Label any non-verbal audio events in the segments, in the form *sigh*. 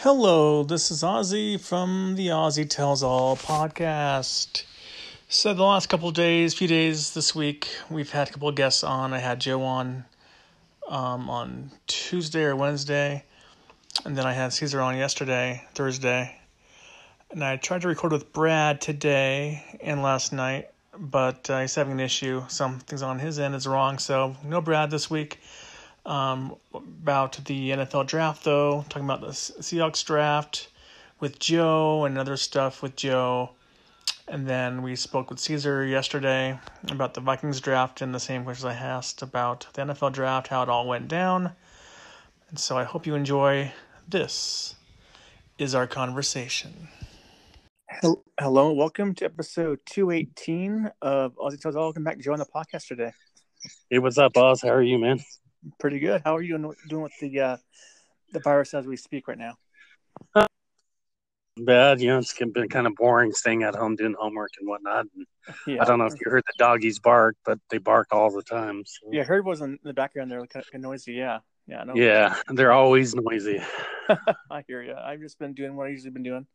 Hello, this is Ozzy from the Ozzy Tells All podcast. So, the last couple days, few days this week, we've had a couple of guests on. I had Joe on um, on Tuesday or Wednesday, and then I had Caesar on yesterday, Thursday. And I tried to record with Brad today and last night, but uh, he's having an issue. Something's on his end is wrong, so no Brad this week. Um, about the NFL draft, though, talking about the Seahawks draft with Joe and other stuff with Joe. And then we spoke with Caesar yesterday about the Vikings draft and the same questions I asked about the NFL draft, how it all went down. And so I hope you enjoy this is our conversation. Hello, welcome to episode 218 of Ozzy Tells All. Welcome back, Joe, on the podcast today. Hey, what's up, Oz? How are you, man? Pretty good. How are you doing with the uh, the virus as we speak right now? Bad, you know, it's been kind of boring staying at home doing homework and whatnot. And yeah. I don't know if you heard the doggies bark, but they bark all the time. So. Yeah, I heard was in the background there, kind of noisy. Yeah, yeah, no. yeah, they're always noisy. *laughs* I hear you. I've just been doing what I usually been doing.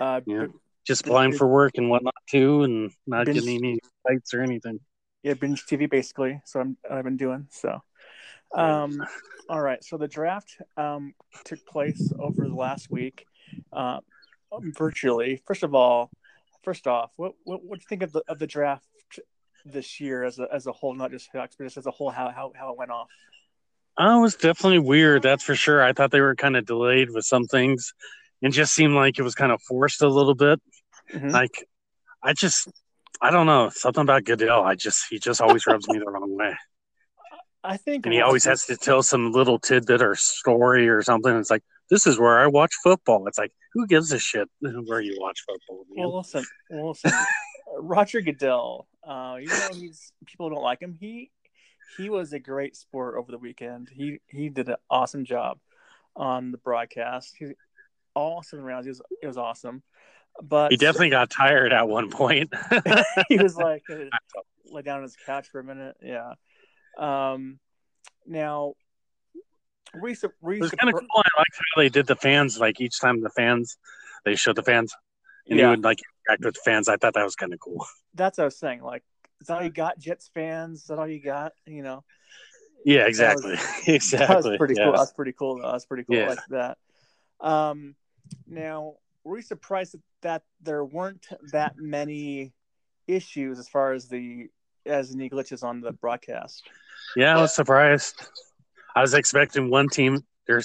Uh, yeah, just applying for work and whatnot too, and not binge, getting any fights or anything. Yeah, binge TV basically. So I'm I've been doing so. Um, all right. So the draft um, took place over the last week, uh, virtually. First of all, first off, what what, what do you think of the of the draft this year as a as a whole, not just Hawks, but just as a whole, how how how it went off? Oh, it was definitely weird. That's for sure. I thought they were kind of delayed with some things, and just seemed like it was kind of forced a little bit. Mm-hmm. Like, I just, I don't know, something about Goodell. I just, he just always rubs me the wrong way. I think, and he always has to tell some little tidbit or story or something. It's like this is where I watch football. It's like who gives a shit *laughs* where you watch football? Man? Well, listen, well, listen. *laughs* Roger Goodell, uh, even though he's people don't like him, he he was a great sport over the weekend. He he did an awesome job on the broadcast. He all seven rounds. It was it was awesome. But he definitely got tired at one point. *laughs* he was like lay down on his couch for a minute. Yeah. Um, now, recent, recent, it was kind of cool. I liked how they did the fans. Like each time the fans, they showed the fans, and yeah. he would like interact with the fans. I thought that was kind of cool. *laughs* That's what I was saying. Like, is that all you got? Jets fans? Is that all you got? You know? Yeah, exactly. That was, exactly. That *laughs* was pretty yes. cool. That's pretty cool. Though. That's pretty cool. Yeah. like that. Um, now, were you surprised that there weren't that many issues as far as the as any glitches on the broadcast? Yeah, I was surprised. I was expecting one team, their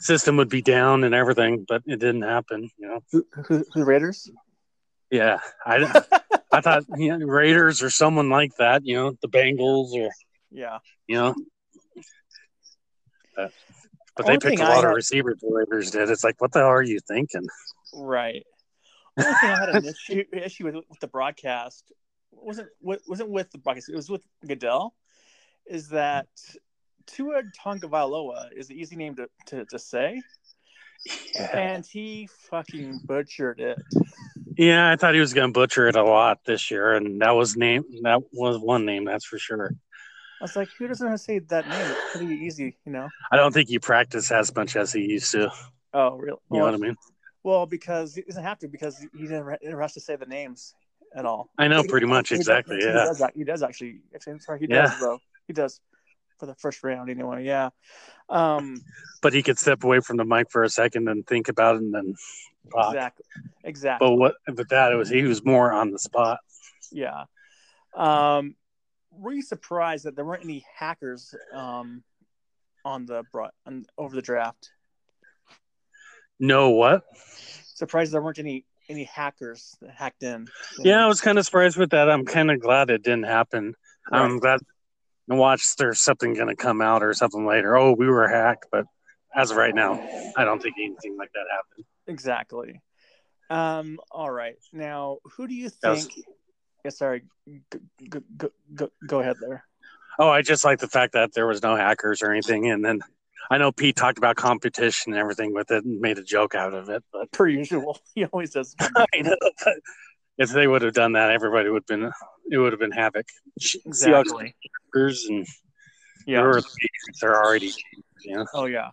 system would be down and everything, but it didn't happen. You know, who, who, the Raiders? Yeah, I *laughs* I thought you know, Raiders or someone like that. You know, the Bengals or yeah, you know. But, but they picked a lot had... of receivers. The Raiders did. It's like, what the hell are you thinking? Right. Only thing I had an *laughs* issue, issue with, with the broadcast wasn't wasn't with the broadcast. It was with Goodell is that Tua Tagovailoa is an easy name to, to, to say. Yeah. And he fucking butchered it. Yeah, I thought he was going to butcher it a lot this year, and that was name. That was one name, that's for sure. I was like, who doesn't want to say that name? It's pretty easy, you know. I don't think he practiced as much as he used to. Oh, really? You well, know what I mean? Well, because he doesn't have to, because he never, never has to say the names at all. I know, pretty much, he exactly. Does, yeah, he does, he does actually. Actually, sorry, he yeah. does though he does for the first round anyway. Yeah. Um, but he could step away from the mic for a second and think about it and then talk. Exactly. Exactly. But what? But that it was he was more on the spot. Yeah. Um, were you surprised that there weren't any hackers um, on the on, over the draft? No, what? Surprised there weren't any any hackers that hacked in. Yeah, I was kind of surprised with that. I'm kind of glad it didn't happen. Right. I'm glad watch there's something going to come out or something later. Oh, we were hacked, but as of right now, I don't think anything like that happened. Exactly. Um. All right. Now, who do you think? Was... Yeah, sorry. Go, go, go, go ahead there. Oh, I just like the fact that there was no hackers or anything, and then I know Pete talked about competition and everything with it and made a joke out of it, but per usual, *laughs* he always does. *laughs* I know, but if they would have done that, everybody would have been it would have been havoc. Exactly. and yeah, they're already you know? Oh yeah.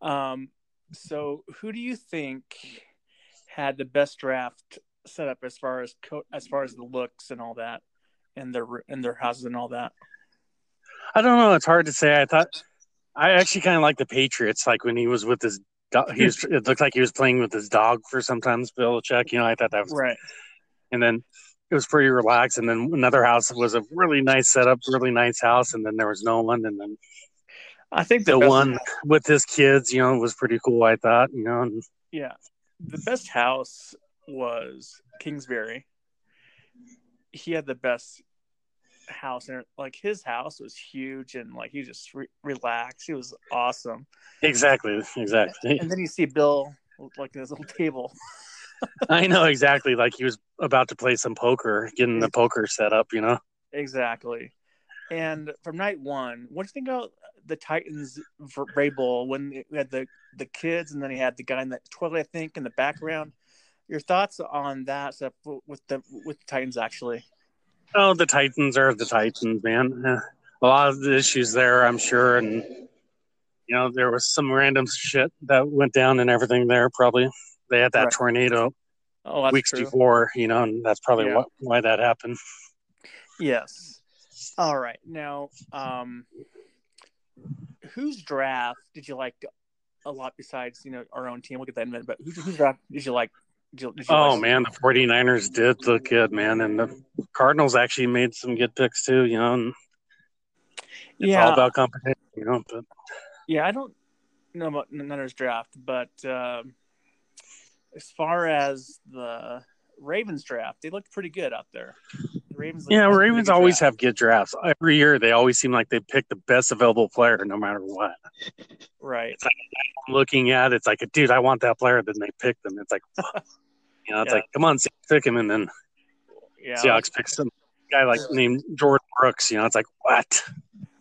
Um, so who do you think had the best draft set up as far as co- as far as the looks and all that, and their and their houses and all that? I don't know. It's hard to say. I thought I actually kind of like the Patriots. Like when he was with his, he was. it looked like he was playing with his dog for sometimes Belichick. You know, I thought that was right. And then it was pretty relaxed. And then another house was a really nice setup, really nice house. And then there was no one. And then I think the, the one house. with his kids, you know, was pretty cool. I thought, you know. And, yeah, the best house was Kingsbury. He had the best house and like his house was huge and like he just re- relaxed. He was awesome. Exactly exactly. And then you see bill like his little table. *laughs* I know exactly like he was about to play some poker getting the poker set up you know? Exactly. And from night one what do you think about the titans Vrabel when he had the the kids and then he had the guy in the toilet i think in the background? Your thoughts on that stuff with the with the titans actually Oh, the Titans are the Titans, man. A lot of the issues there, I'm sure, and you know there was some random shit that went down and everything there. Probably they had that right. tornado oh, weeks true. before, you know, and that's probably yeah. why that happened. Yes. All right. Now, um, whose draft did you like a lot besides you know our own team? We'll get that in a minute. But whose, whose draft did you like did you, oh man, the 49ers did look good, man, and the Cardinals actually made some good picks too. You know, and it's yeah. all about competition. You know, but yeah, I don't know about Niners draft, but um, as far as the Ravens draft, they looked pretty good out there. Ravens, yeah, Ravens always draft. have good drafts. Every year, they always seem like they pick the best available player, no matter what. Right. It's like looking at it's like, dude, I want that player. Then they pick them. It's like, you know, it's yeah. like, come on, pick him, and then yeah, Seahawks picks some guy like named Jordyn Brooks. You know, it's like, what?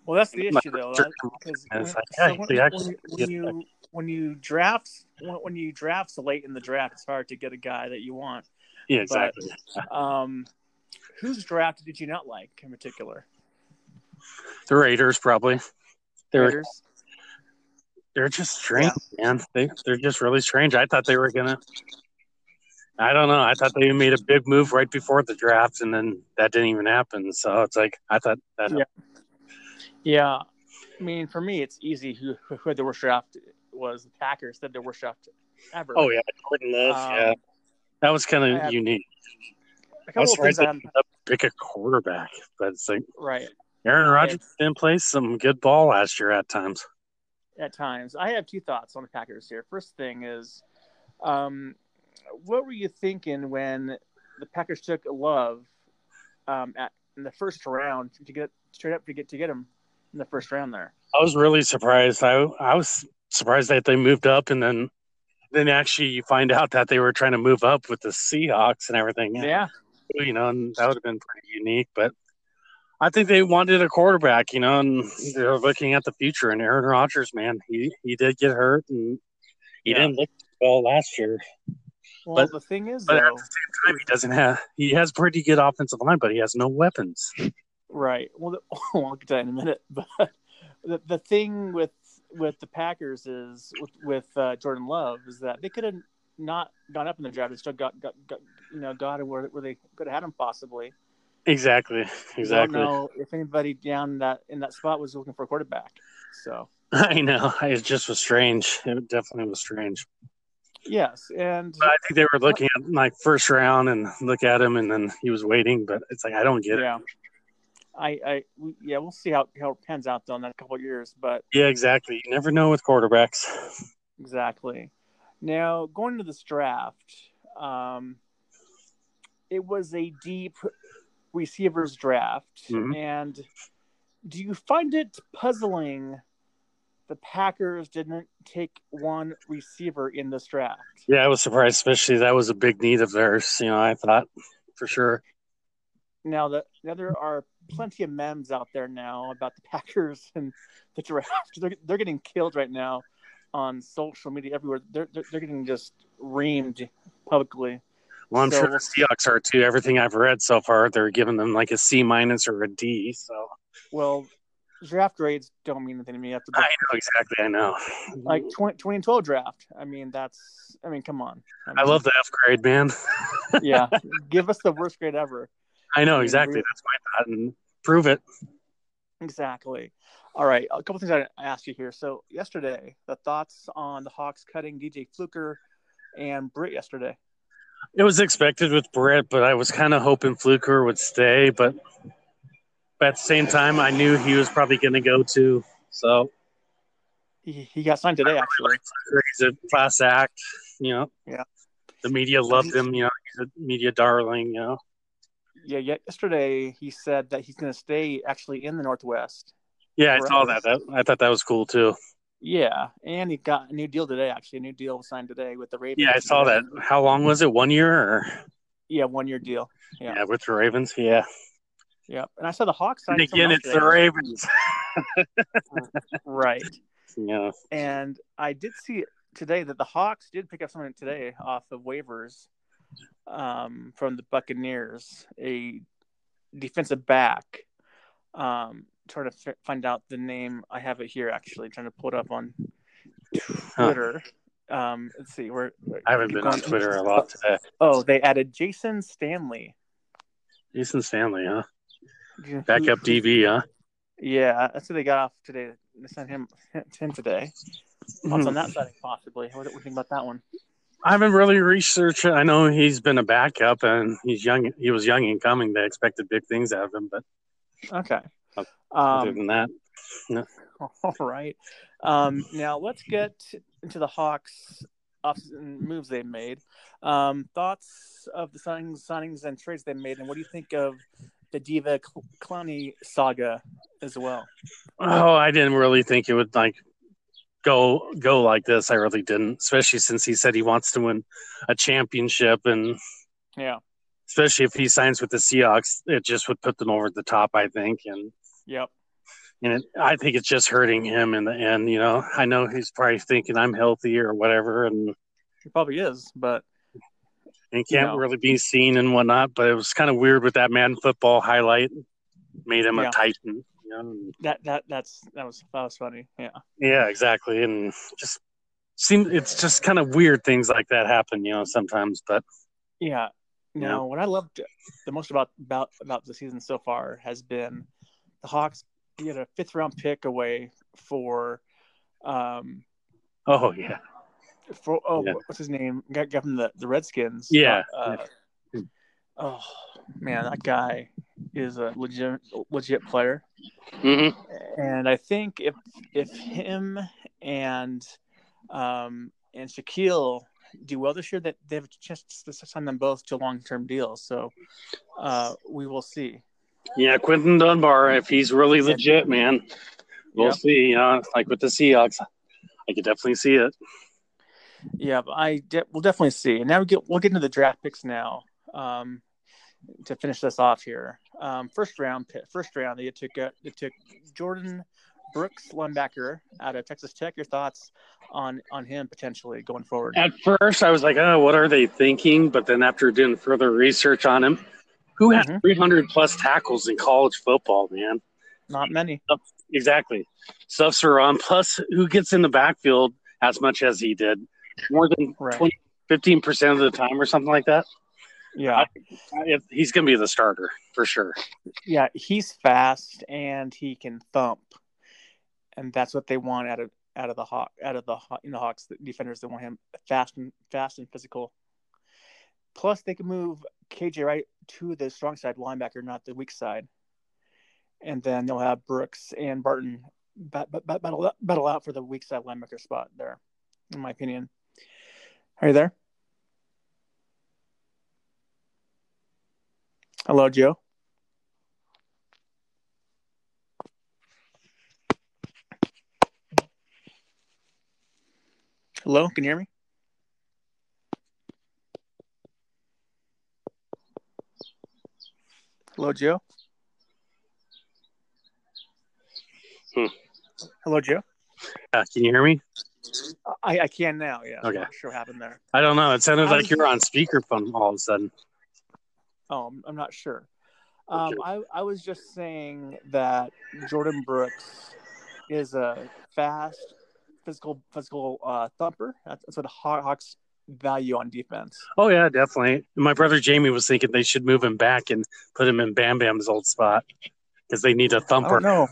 Well, that's the *laughs* issue though, because when, like, so when, when, when, you when you draft when, you draft so late in the draft, it's hard to get a guy that you want. Yeah, exactly. But, um, whose draft did you not like in particular? The Raiders, probably. They Raiders they're just strange, yeah. man. They they're just really strange. I thought they were gonna. I don't know. I thought they made a big move right before the draft, and then that didn't even happen. So it's like I thought that. Yeah. Yeah, I mean, for me, it's easy. Who who had the worst draft was the Packers. That the worst draft ever. Oh yeah, Jordan Love. Um, yeah, that was kind of unique. I was surprised they pick a quarterback, it's like right. Aaron Rodgers didn't play some good ball last year at times at times. I have two thoughts on the Packers here. First thing is, um, what were you thinking when the Packers took Love um, at in the first round to get straight up to get to get him in the first round there? I was really surprised. I I was surprised that they moved up and then then actually you find out that they were trying to move up with the Seahawks and everything. Yeah. You know, and that would have been pretty unique. But I think they wanted a quarterback, you know, and they're looking at the future. And Aaron Rodgers, man, he he did get hurt, and he yeah. didn't look well last year. Well, but, the thing is, but though, at the same time, he doesn't have he has pretty good offensive line, but he has no weapons. Right. Well, the, *laughs* I'll get to that in a minute. *laughs* But the the thing with with the Packers is with with uh, Jordan Love is that they could have not gone up in the draft and still got, got, got you know got where, where they could have had him possibly. Exactly. Exactly. I don't know if anybody down that in that spot was looking for a quarterback. So *laughs* I know it just was strange. It definitely was strange. Yes, and but I think they were looking at like first round and look at him, and then he was waiting. But it's like I don't get yeah. it. I, I, yeah, we'll see how, how it pans out though in that couple of years. But yeah, exactly. You never know with quarterbacks. Exactly. Now going to this draft, um, it was a deep receivers draft. Mm-hmm. And do you find it puzzling the Packers didn't take one receiver in this draft? Yeah, I was surprised, especially that was a big need of theirs. You know, I thought for sure. Now, the, now there are plenty of memes out there now about the Packers and the draft. *laughs* They're, they're getting killed right now on social media everywhere. They're, they're, they're getting just reamed publicly. Well, I'm so, sure the Seahawks are too. Everything I've read so far, they're giving them like a C minus or a D. So, well, draft grades don't mean anything to me. After the, I know exactly. I know. Like 20, 2012 draft. I mean, that's. I mean, come on. I, mean, I love the F grade, man. *laughs* yeah, give us the worst grade ever. I know exactly. That's my thought, and prove it. Exactly. All right, a couple things I asked you here. So yesterday, the thoughts on the Hawks cutting DJ Fluker and Britt yesterday. It was expected with Britt, but I was kind of hoping Fluker would stay. But, but at the same time, I knew he was probably going to go too. So he, he got signed today. Actually, he's a class act. You know. Yeah. The media loved him. You know, he's a media darling. You know. Yeah. Yesterday, he said that he's going to stay actually in the Northwest. Yeah, I saw that. that. I thought that was cool too. Yeah, and he got a new deal today. Actually, a new deal was signed today with the Ravens. Yeah, I saw that. How long was it? One year or? Yeah, one year deal. Yeah, yeah with the Ravens. Yeah. Yeah, and I saw the Hawks. And again, it's today. the Ravens. *laughs* right. Yeah. And I did see today that the Hawks did pick up someone today off of waivers um, from the Buccaneers, a defensive back. Um, trying to f- find out the name. I have it here actually. Trying to pull it up on Twitter. Huh. Um, let's see. Where, where I haven't been on Twitter a lot today. Oh, they added Jason Stanley. Jason Stanley, huh? Backup DB, huh? Yeah, that's what they got off today. They sent him him today. Mm-hmm. on that side, possibly. What do you think about that one? I haven't really researched it. I know he's been a backup and he's young. He was young and coming. They expected big things out of him, but okay. Other um, than that, no. *laughs* All right. Um, now let's get into the Hawks moves they've made. Um, thoughts of the signings, signings and trades they made, and what do you think of the Diva Clowney saga as well? Oh, I didn't really think it would like go go like this. I really didn't, especially since he said he wants to win a championship, and yeah, especially if he signs with the Seahawks, it just would put them over the top. I think, and Yep. And it, I think it's just hurting him in the end. You know, I know he's probably thinking I'm healthy or whatever, and he probably is, but and can't you know. really be seen and whatnot. But it was kind of weird with that man football highlight, made him yeah. a titan. You know? That that that's that was that was funny. Yeah. Yeah, exactly, and just seem it's just kind of weird things like that happen. You know, sometimes, but yeah. Now, yeah. what I loved the most about about about the season so far has been the Hawks get a fifth round pick away for. Um, oh yeah. For oh, yeah. what's his name? Got, got from the the Redskins. Yeah. Uh, yeah. Oh man, that guy is a legit legit player. Mm-hmm. And I think if if him and um and Shaquille do well this year, that they have a chance to sign them both to long term deals. So uh, we will see. Yeah, Quinton Dunbar, if he's really legit, man, we'll yep. see. Uh, like with the Seahawks, I could definitely see it. Yeah, I de- we'll definitely see. And now we get we'll get into the draft picks now. Um, to finish this off here, um, first round, first round, they took uh, they took Jordyn Brooks, linebacker out of Texas Tech. Your thoughts on on him potentially going forward? At first, I was like, "Oh, what are they thinking?" But then after doing further research on him, who has mm-hmm. 300 plus tackles in college football, man? Not many. Exactly. Stuff's around. Plus, who gets in the backfield as much as he did? More than right. 20, 15% of the time or something like that? Yeah. I, I, he's going to be the starter for sure. Yeah, he's fast and he can thump. And that's what they want out of out of the hawk out of the in the Hawks the defenders that want him fast and fast and physical. Plus, they can move KJ Wright to the strong side linebacker, not the weak side. And then they'll have Brooks and Barton battle, battle out for the weak side linebacker spot there, in my opinion. Are you there? Hello, Joe. Hello, can you hear me? Hello, Joe. Hmm. Hello, Joe. Uh, can you hear me? I, I can now. Yeah. Okay. not sure what happened there. I don't know. It sounded like you were on speakerphone all of a sudden. Oh, I'm not sure. Um, I I was just saying that Jordyn Brooks is a fast, physical physical uh, thumper. That's, that's what hot Hawks value on defense. Oh yeah, definitely. My brother Jamie was thinking they should move him back and put him in Bam Bam's old spot because they need a thumper. No.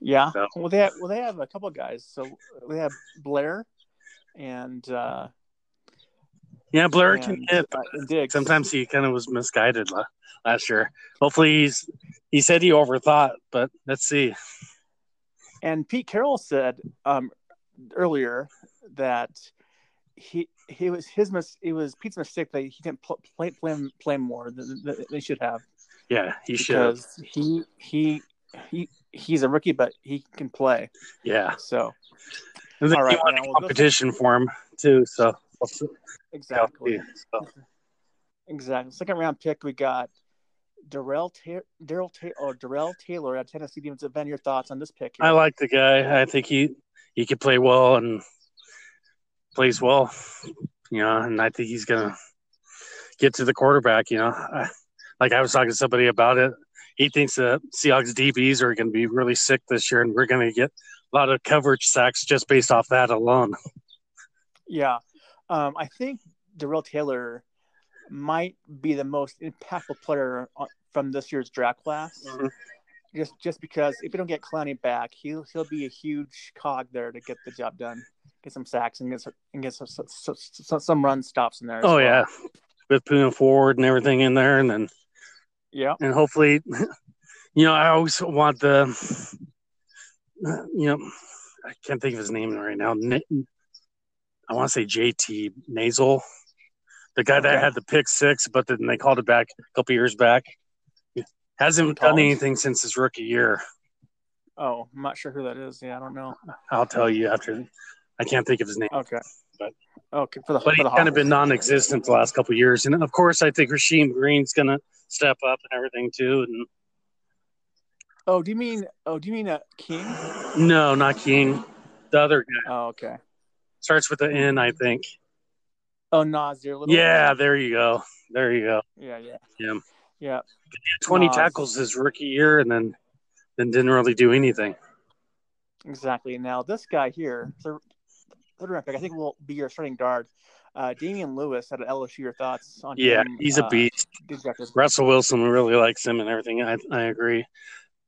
Yeah. So. Well, they have well they have a couple guys. So they have Blair and uh, yeah, Blair and, can hit. Uh, sometimes he kind of was misguided last year. Hopefully, he's he said he overthought, but let's see. And Pete Carroll said um, earlier that he he was his mis it was Pete's mistake that he didn't play play play, play more than, than they should have. Yeah, he should he he he he's a rookie, but he can play. Yeah. So. And then all right, want competition for him too. So exactly. So. Exactly. Second round pick, we got Darrell Ta- Darrell Ta- or Darrell Taylor at Tennessee defensive end. Your thoughts on this pick? Here? I like the guy. I think he he could play well and plays well. You know, and I think he's gonna get to the quarterback. You know, I, like I was talking to somebody about it. He thinks the Seahawks DBs are going to be really sick this year, and we're going to get a lot of coverage sacks just based off that alone. Yeah, um, I think Darrell Taylor might be the most impactful player from this year's draft class. Mm-hmm. Just just because if we don't get Clowney back, he'll he'll be a huge cog there to get the job done, get some sacks and get some, and get some, some, some run stops in there. Oh well. yeah, with Poona Ford and everything in there, and then yeah, and hopefully, you know, I always want the, you know, I can't think of his name right now. I want to say JT Nasal the guy okay. that had the pick six, but then they called it back a couple years back. Hasn't done anything since his rookie year. Oh, I'm not sure who that is. Yeah, I don't know. I'll tell you after. I can't think of his name. Okay. But okay, for the but he's kind of been non-existent the last couple years, and of course, I think Rasheem Green's gonna step up and everything too. And oh, do you mean oh, do you mean uh, King? No, not King. The other guy. Oh, okay. Starts with the N, I think. Oh, Nasir. Yeah, there you go. There you go. Yeah, yeah, yeah, yeah. Twenty Nas. tackles his rookie year, and then then didn't really do anything. Exactly. Now this guy here, third, round pick, I think will be your starting guard. Uh, Damien Lewis at LSU. Your thoughts on him? yeah, him? he's a uh, beast. Russell Wilson really likes him and everything. I I agree,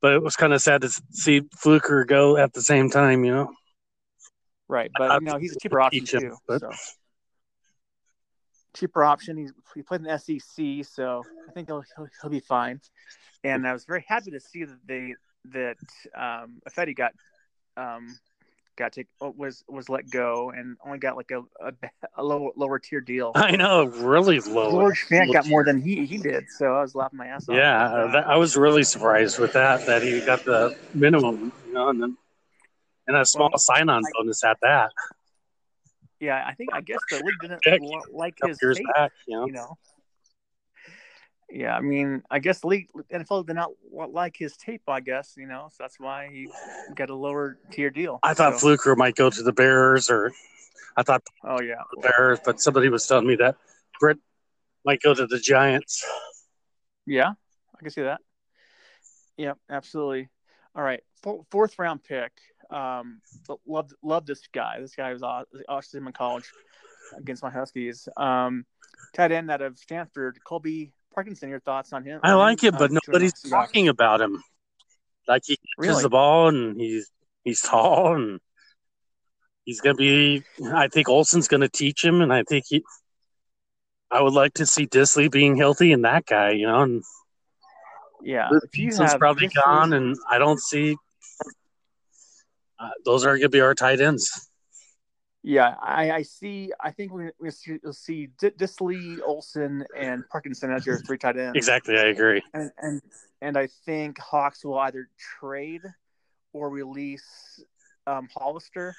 but it was kind of sad to see Fluker go at the same time. You know. Right, but you know he's a cheaper option him, too. But... So cheaper option. He's he played in the SEC, so I think he'll, he'll, he'll be fine. And I was very happy to see that they that um, Ifedi got um, got to uh, was was let go and only got like a a, *laughs* a lower lower tier deal. I know, really low. George Fant got more than he he did, so I was laughing my ass off. Yeah, that, I was really surprised with that that he got the minimum, you know, and then and a small well, sign on bonus at that. Yeah, I think I guess the league didn't like his tape, back, you know? you know. Yeah, I mean, I guess league NFL did not like his tape. I guess you know, so that's why he got a lower tier deal. I thought so. Fluker might go to the Bears, or I thought, oh yeah, the Bears. But somebody was telling me that Britt might go to the Giants. Yeah, I can see that. Yep, absolutely. All right, fourth round pick. Um, love love this guy. This guy was awesome in college against my Huskies. Um, tight end out of Stanford, Colby Parkinson. Your thoughts on him? I like it, but nobody's talking about him. Like he catches really? the ball and he's he's tall and he's gonna be. I think Olsen's gonna teach him, and I think he. I would like to see Dissly being healthy and that guy, you know. And yeah, have probably gone, and I don't see uh, those are going to be our tight ends. Yeah, I, I see. I think we, we'll see, we'll see D- Dissly, Olsen, and Parkinson as your three tight ends. Exactly, I agree. And and and I think Hawks will either trade or release um, Hollister.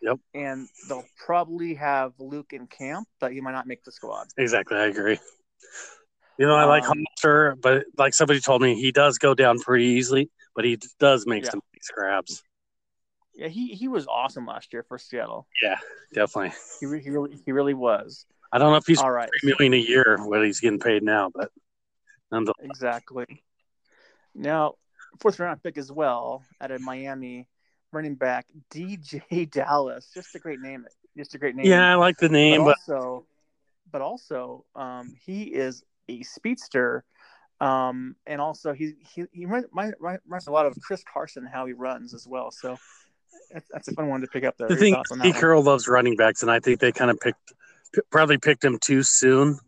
Yep. And they'll probably have Luke in camp, but he might not make the squad. Exactly, I agree. You know, I um, like Hollister, but like somebody told me, he does go down pretty easily, but he does make yeah. some grabs. Yeah, he, he was awesome last year for Seattle. Yeah, definitely. He, he really he really was. I don't know if he's all right. three million a year what he's getting paid now, but the, exactly. Now, fourth round pick as well out of Miami, running back DeeJay *laughs* Dallas. Just a great name. Just a great name. yeah, I like the name, but but, also, but also, um, he is a speedster, um, and also he he he runs, runs a lot of Chris Carson how he runs as well. So that's, that's a fun one to pick up. There. the thing thoughts on that Pete one? Carroll loves running backs, and I think they kind of picked probably picked him too soon.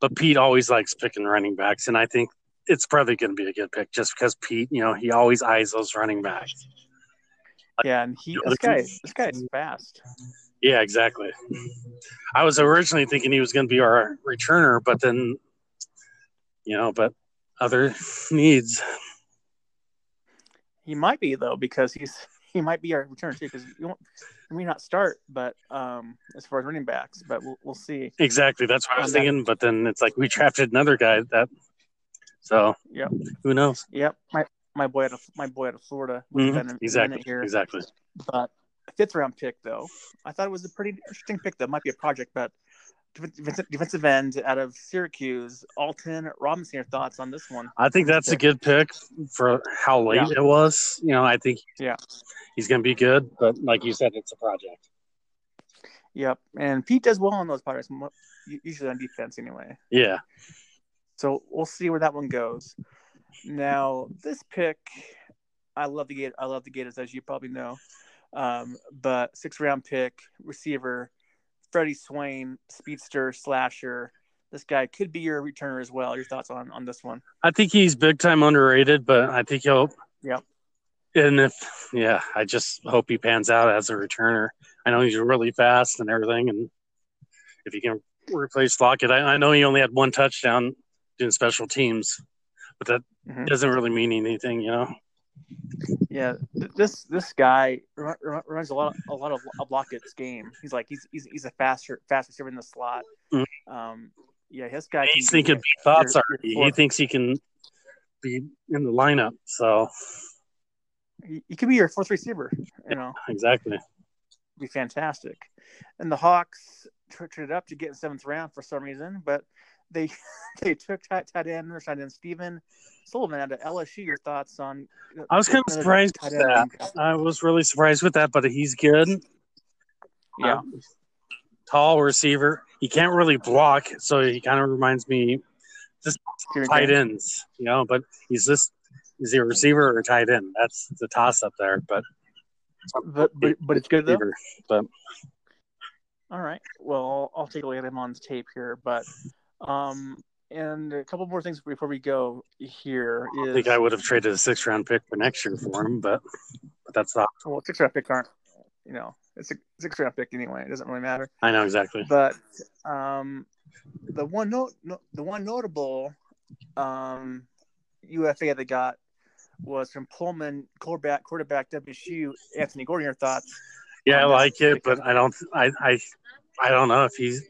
But Pete always likes picking running backs, and I think it's probably going to be a good pick just because Pete, you know, he always eyes those running backs. Yeah, and he You know, this guy this guy is fast. Yeah, exactly. I was originally thinking he was going to be our returner, but then, you know, but other *laughs* needs. He might be though because he's he might be our returner too because he may not start, but um as far as running backs, but we'll we'll see. Exactly. That's what I was that- thinking. But then it's like we drafted another guy that, so yeah, who knows? Yep, my my boy out of my boy out of Florida. Mhm, in- Exactly. here, Exactly. but fifth round pick though. I thought it was a pretty interesting pick. That might be a project, but defensive, end out of Syracuse, Alton Robinson. Your thoughts on this one? I think that's a good pick for how late it was. You know, I think Yeah. he's going to be good, but like you said, it's a project. Yep, and Pete does well on those projects, usually on defense anyway. Yeah. So we'll see where that one goes. Now this pick, I love the gate. I love the Gators, as you probably know. Um, but six round pick receiver, Freddie Swain, speedster slasher. This guy could be your returner as well. Your thoughts on on this one? I think he's big time underrated, but I think he'll. Yep. And if, yeah, I just hope he pans out as a returner. I know he's really fast and everything. And if he can replace Lockett, I, I know he only had one touchdown doing special teams, but that Mhm. doesn't really mean anything, you know? Yeah, this this guy run- run- runs a lot a lot of of Lockett's game. He's like he's he's, he's a faster fast receiver in the slot. Mhm. Um, yeah, his guy. He's thinking big thoughts already. He thinks he can be in the lineup. So, he, he could be your fourth receiver. You know. exactly. be fantastic. And the Hawks tr- traded up to get in seventh round for some reason, but they *laughs* they took tight, tight end or tight end Stephen Sullivan out of LSU. Your thoughts on? I was kind of surprised with that. I was really surprised with that, but he's good. Yeah, Um, tall receiver. He can't really block, so he kind of reminds me Stephen tight King. ends, you know. But he's this is he a receiver or a tight end? That's the toss up there. But But, but but it's good though. But All right. Well, I'll, I'll take a look at him on the tape here, but um, and a couple more things before we go here I think I would have traded a six round pick for next year for him, but but that's not. well, six round pick aren't you know it's a six round pick anyway. It doesn't really matter. I know exactly. but um, the one note, no, the one notable um, UFA they got was from Pullman quarterback quarterback WSU Anthony Gordon. Your thoughts? Yeah, I like it, but I don't. I I I don't know if he's.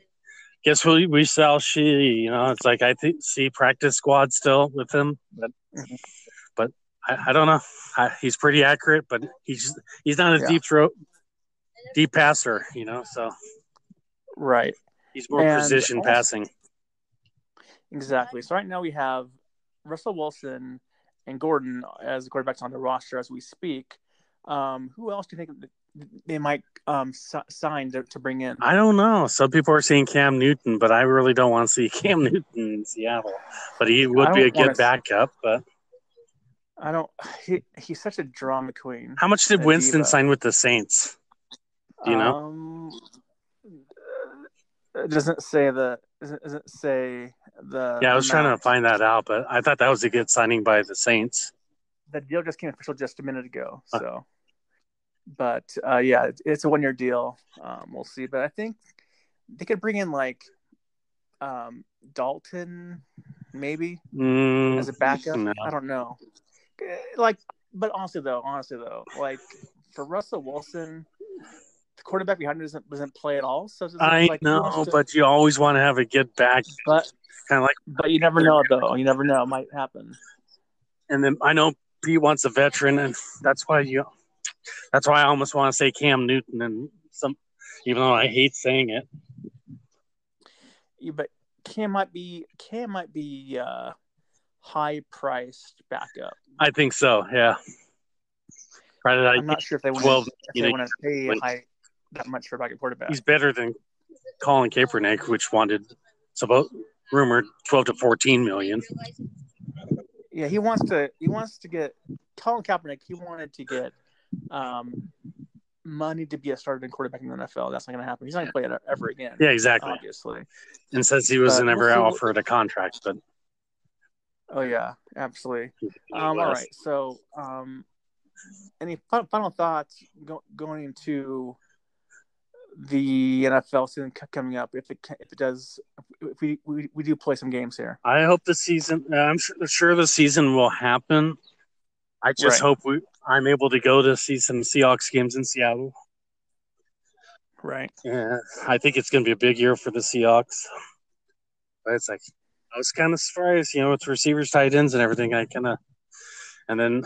Guess we we sell she. You know, it's like I think see practice squad still with him, but Mhm. but I, I don't know. I, he's pretty accurate, but he's he's not a Yeah. deep throat, deep passer. You know, so Right, he's more And precision also- passing. exactly. So right now we have Russell Wilson and Gordon as the quarterbacks on the roster as we speak. Um, who else do you think they might um, si- sign to, to bring in? I don't know. Some people are seeing Cam Newton, but I really don't want to see Cam Newton in Seattle. But he would be a good s- backup. But I don't. He, he's such a drama queen. how much did Winston diva. sign with the Saints? Do you know? Um, it doesn't say the. Doesn't, say the. Yeah, I was trying to find that out, but I thought that was a good signing by the Saints. The deal just came official just a minute ago. Uh. But uh, yeah, it's a one year deal. Um, we'll see, but I think they could bring in like um, Dalton, maybe Mm, as a backup. no. I don't know. Eh, Like, but honestly though, honestly though, like for Russell Wilson, the quarterback behind him doesn't doesn't play at all. So it's I like, know, to- but you always want to have a good back, but kind of like. but you never know though. You never know. It might happen. And then I know Pete wants a veteran, and that's why you. That's why I almost want to say Cam Newton, and some, even though I hate saying it. Yeah, but Cam might be Cam might be uh, high priced backup. I think so. Yeah. Right. I'm not sure if they want 12, to, if they want to pay high that much for a backup quarterback. He's better than Colin Kaepernick, which wanted about rumored 12 to 14 million. Yeah, he wants to. He wants to get Colin Kaepernick. He wanted to get um, money to be a starting quarterback in the NFL. That's not going to happen. He's not going to play it ever again. Yeah, exactly. Obviously. And says he was but never we'll offered a contract, but. Oh yeah, absolutely. Um, all right. So, um, any final thoughts go, going into the NFL season coming up if it if it does if we, we, we do play some games here. I hope the season. I'm sure the season will happen. I just right. hope we I'm able to go to see some Seahawks games in Seattle. Right. Yeah, I think it's going to be a big year for the Seahawks. But it's like I was kind of surprised, you know, with receivers, tight ends, and everything. I kind of, and then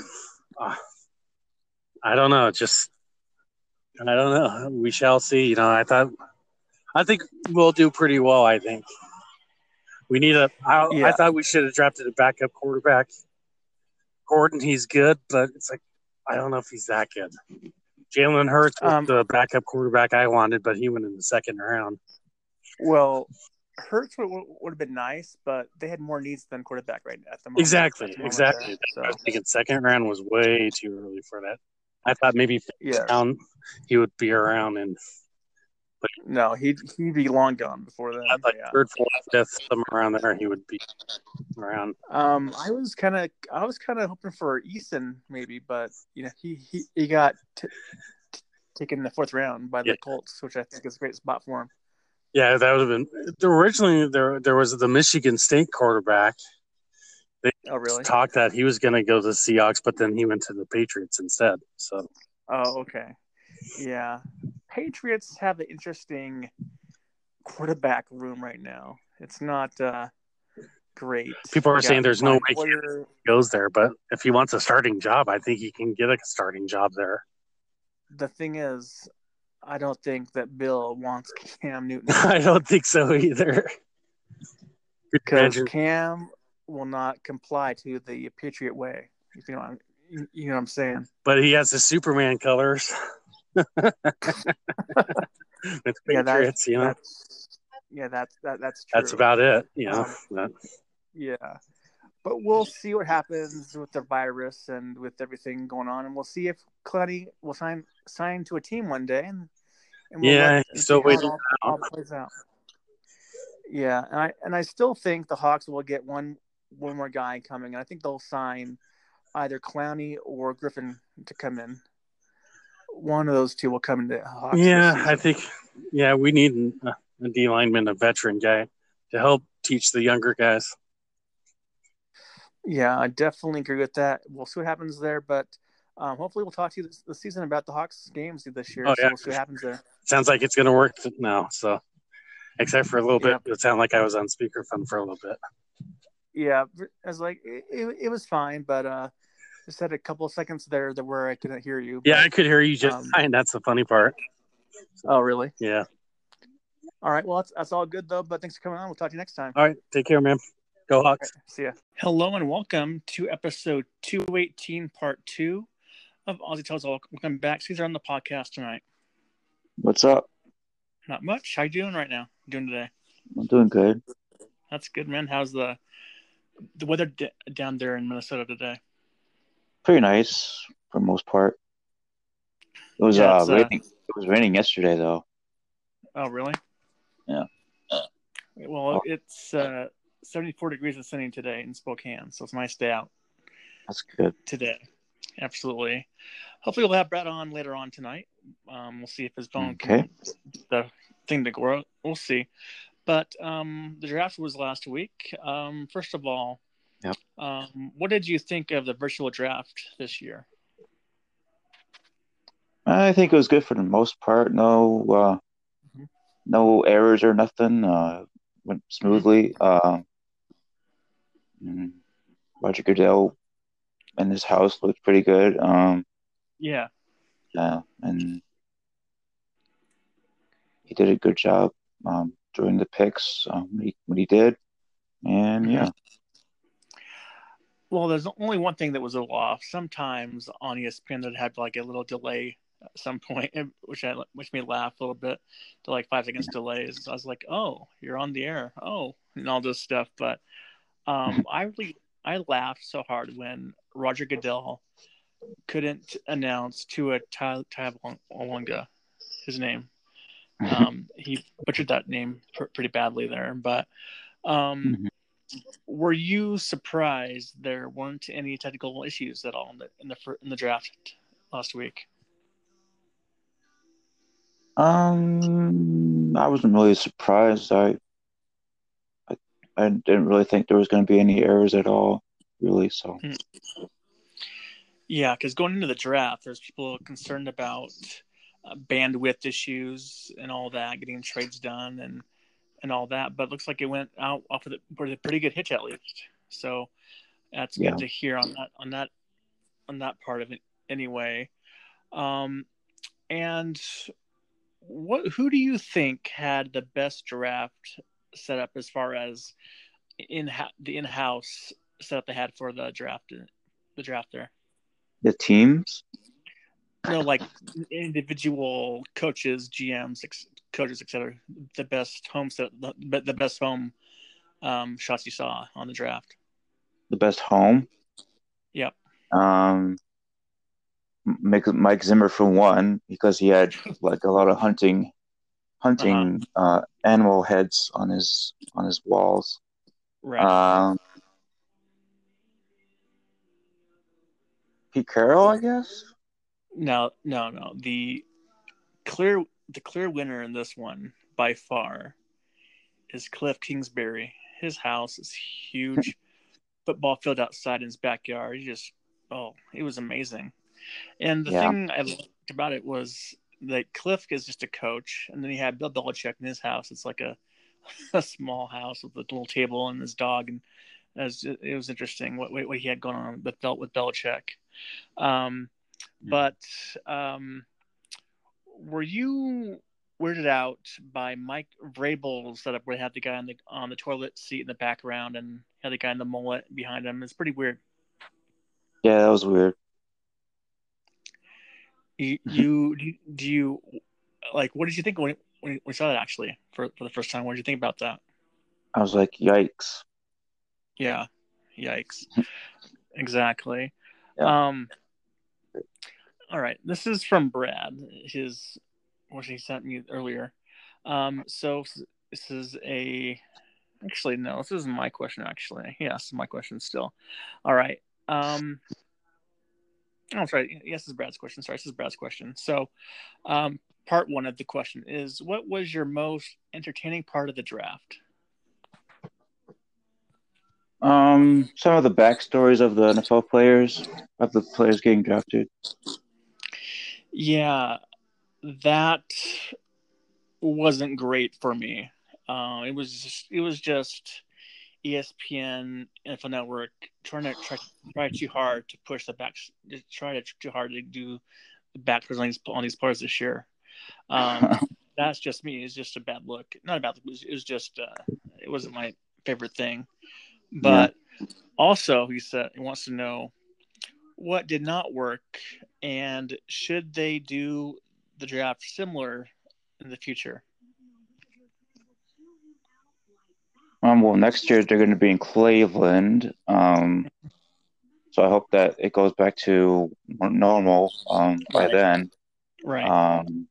uh, I don't know, just I don't know. We shall see. You know, I thought, I think we'll do pretty well. I think we need a. I, yeah. I thought we should have drafted a backup quarterback. Gordon, he's good, but it's like I don't know if he's that good. Jalen Hurts was um, the backup quarterback I wanted, but he went in the second round. Well, Hurts would, would have been nice, but they had more needs than quarterback right at the moment. Exactly, the moment exactly. There, so. I was thinking second round was way too early for that. I thought maybe yeah. down he would be around and but no, he'd he'd be long gone before that. Thought yeah. third, fourth, fifth, somewhere around there, he would be around. Um, I was kind of I was kind of hoping for Eason maybe, but you know he he, he got t- t- taken in the fourth round by the yeah. Colts, which I think is a great spot for him. Yeah, that would have been originally there. There was the Michigan State quarterback. They oh, really? Talked that he was going to go to the Seahawks, but then he went to the Patriots instead. So. Oh, okay. Yeah, Patriots have an interesting quarterback room right now. It's not uh, great. People are saying there's no way he goes there, but if he wants a starting job, I think he can get a starting job there. The thing is, I don't think that Bill wants Cam Newton. *laughs* I don't think so either. Because Cam will not comply to the Patriot way. If you know, you know what I'm saying. But he has the Superman colors. With yeah, Patriots, you know. That's, yeah, that's that, that's true. That's about it, you know. Um, yeah, but we'll see what happens with the virus and with everything going on, and we'll see if Clowney will sign sign to a team one day, and, and we'll yeah, still waiting. All, all plays out. Yeah, and I and I still think the Hawks will get one one more guy coming, and I think they'll sign either Clowney or Griffen to come in one of those two will come into Hawks. Yeah, I think. Yeah, we need a, a D lineman, a veteran guy, to help teach the younger guys. Yeah, I definitely agree with that. We'll see what happens there, but um, hopefully we'll talk to you this, this, season about the Hawks games this year. Oh, yeah. So we'll see what happens there. Sounds like it's going to work now. So, except for a little yeah. bit, it sounded like I was on speakerphone for a little bit. Yeah, I was like, it, it was fine, but uh, just had a couple of seconds there that where I couldn't hear you. But, yeah, I could hear you just um, fine. That's the funny part. Oh, really? Yeah. All right. Well, that's, that's all good though. But thanks for coming on. We'll talk to you next time. All right. Take care, man. Go Hawks. Right, see ya. Hello and welcome to episode 218, part two of Ozzy Tells All. Welcome back. Caesar on the podcast tonight. What's up? Not much. How you doing right now? doing today? I'm doing good. That's good, man. How's the the weather d- down there in Minnesota today? Pretty nice for the most part. It was yeah, uh, uh, raining. It was raining yesterday though. Oh really? Yeah. Well, oh. it's uh, 74 degrees and sunny today in Spokane, so it's a nice day out. That's good. Today, absolutely. Hopefully, we'll have Brett on later on tonight. Um, we'll see if his phone okay. can the thing to grow. We'll see. But um, the draft was last week. Um, first of all, Yep. Um, what did you think of the virtual draft this year? I think it was good for the most part. No, uh, mm-hmm. no errors or nothing. Uh, went smoothly. Uh, Roger Goodell and his house looked pretty good. Um, yeah. Yeah, and he did a good job um, during the picks um, when, he, when he did, and mm-hmm. yeah. Well, there's only one thing that was a little off. Sometimes on ESPN, that had like a little delay at some point, *laughs* which I which made me laugh a little bit. To like five seconds delays. I was like, "Oh, you're on the air." Oh, and all this stuff. But um, *laughs* I really I laughed so hard when Roger Goodell couldn't announce to Tua Tagovailoa, his name. *laughs* Um, he butchered that name pr- pretty badly there, but um, mm-hmm were you surprised there weren't any technical issues at all in the in the, in the draft last week? Um, I wasn't really surprised. I, I, I didn't really think there was going to be any errors at all, really. So. Hmm. Yeah, because going into the draft, there's people concerned about uh, bandwidth issues and all that, getting trades done, and and all that, but looks like it went out off of the, with a pretty good hitch at least. So that's good yeah. to hear on that on that on that part of it anyway. Um, and what who do you think had the best draft set up as far as in the in house setup they had for the draft the draft there? The teams. No, like individual coaches, GMs, coaches, etc. The best home set, the, the best home um, shots you saw on the draft. The best home. Yep. Um, Mike Zimmer for one because he had *laughs* like a lot of hunting, hunting uh-huh. uh, animal heads on his on his walls. Right. Um, Pete Carroll, I guess. No, no, no. The clear the clear winner in this one by far is Cliff Kingsbury. His house is huge, *laughs* football field outside in his backyard. He just oh, it was amazing. And the yeah. thing I liked about it was that Cliff is just a coach, and then he had Bill Belichick in his house. It's like a *laughs* a small house with a little table and his dog, and it was, it was interesting what what he had going on with Bel- with Belichick. Um, but um, were you weirded out by Mike Vrabel's setup where they had the guy on the on the toilet seat in the background and had the guy in the mullet behind him? It's pretty weird. Yeah, that was weird. You, you do, you, do you like what did you think when when you saw that actually for for the first time? What did you think about that? I was like, yikes. Yeah, yikes. *laughs* exactly. Yeah. Um all right, this is from Brad. His what he sent me earlier. Um, so this is a actually no, this is my question. Actually, Yes, my question still. All right. Um, oh, sorry. Yes, this is Brad's question. Sorry, this is Brad's question. So, um, part one of the question is: What was your most entertaining part of the draft? Um, some of the backstories of the NFL players, of the players getting drafted. Yeah, that wasn't great for me. Uh, it was just, it was just ESPN NFL Network trying to try, try too hard to push the back, try to too hard to do the backwards on these on these players this year. Um, *laughs* that's just me. It's just a bad look. Not a bad look. It was, it was just uh, it wasn't my favorite thing. But yeah. also, he said he wants to know what did not work and should they do the draft similar in the future? Um, well, next year they're going to be in Cleveland. Um, so I hope that it goes back to normal um, by right. then. Right. Um,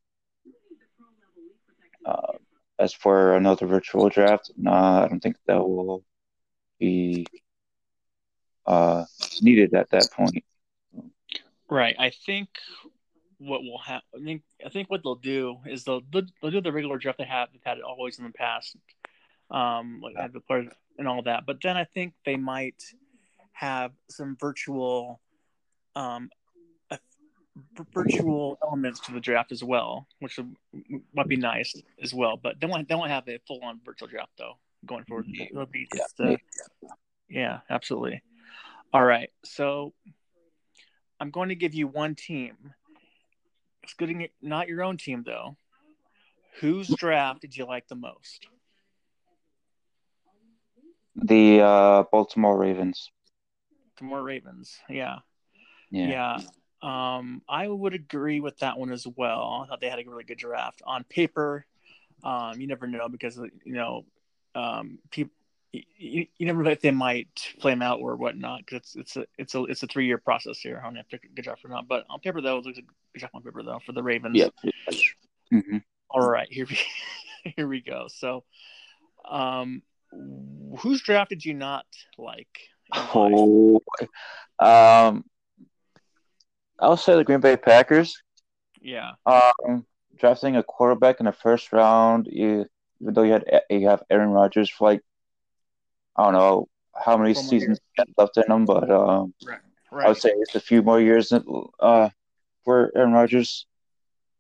uh, as for another virtual draft, no, I don't think that will be uh, needed at that point. Right. I think what will happen. I think I think what they'll do is they'll they'll do the regular draft they have they've had it always in the past, um, like yeah. the players and all that. But then I think they might have some virtual, um, virtual elements to the draft as well, which might be nice as well. But they won't they won't have a full on virtual draft though going forward. It'll be just uh, yeah, absolutely. All right, so I'm going to give you one team. Excluding not your own team though. Whose draft did you like the most? The uh, Baltimore Ravens. more Ravens. Yeah. Yeah. Yeah. Um, I would agree with that one as well. I thought they had a really good draft on paper. Um, you never know because you know, um, people. You, you never know if they might flame out or whatnot because it's it's a it's a it's a three year process here on if they're good draft or not. But on paper though, it looks a good job on paper though for the Ravens. Yeah. hmm All right, here we *laughs* here we go. So, um, whose draft did you not like? Oh, um, I'll say the Green Bay Packers. Yeah, Um, drafting a quarterback in the first round, you, even though you had you have Aaron Rodgers for like I don't know how many seasons left in him, but um, right, I would say it's a few more years uh for Aaron Rodgers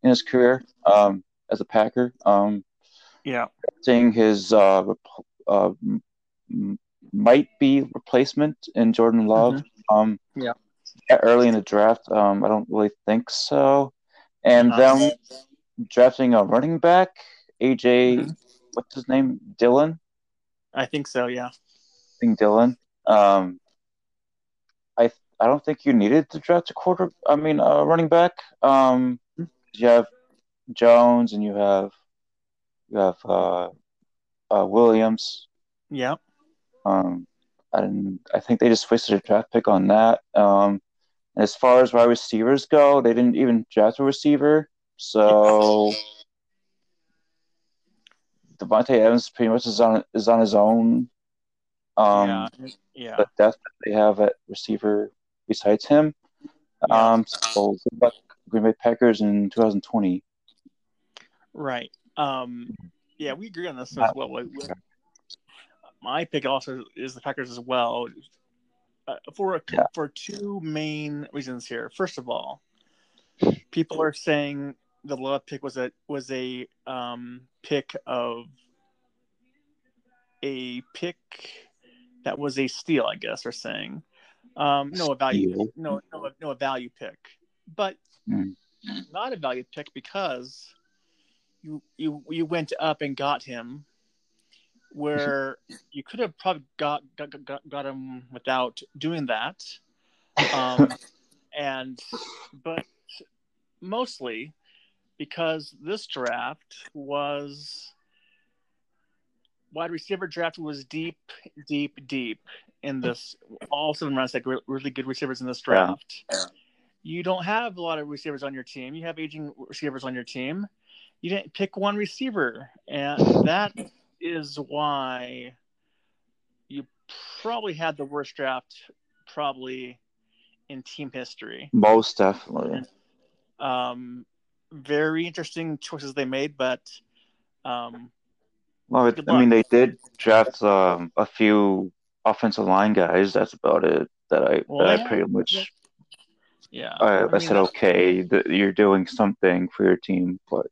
in his career um as a Packer. Um, yeah, seeing his uh, uh might be replacement in Jordan Love. Um, Mm-hmm. Yeah. yeah, early in the draft. Um, I don't really think so. And Not them drafting a running back, AJ, Mhm. what's his name, Dillon. I think so. Yeah, think Dillon. Um, I I don't think you needed to draft a quarter. I mean, a running back. Um, you have Jones and you have you have uh, uh Williams. yeah, Um, I didn't. I think they just wasted a draft pick on that. Um, as far as wide receivers go, they didn't even draft a receiver. So Devontae Evans pretty much is on is on his own. Um, yeah, yeah. but that's what they have at receiver besides him. Yeah. Um, so good luck, Green Bay Packers in 2020. Right. Um, yeah, we agree on this as well. Like, my pick also is the Packers as well, uh, for a, Yeah. for two main reasons here. First of all, people are saying the Love pick was a was a um, pick of a pick that was a steal. I guess they're saying. Um, no, a value. No, no, no, a value pick, but Hmm. not a value pick because you you you went up and got him where *laughs* you could have probably got got, got, got him without doing that um, *laughs* and but mostly because this draft was wide receiver draft was deep deep deep in this all seven rounds like re- really good receivers in this draft. You don't have a lot of receivers on your team. You have aging receivers on your team. You didn't pick one receiver and that is why you probably had the worst draft probably in team history. Most definitely. um very interesting choices they made but um Well, it, I mean, they did draft um, a few offensive line guys. That's about it. That I Well, that yeah. I pretty much yeah I, I, mean, said okay. That you're doing something for your team, but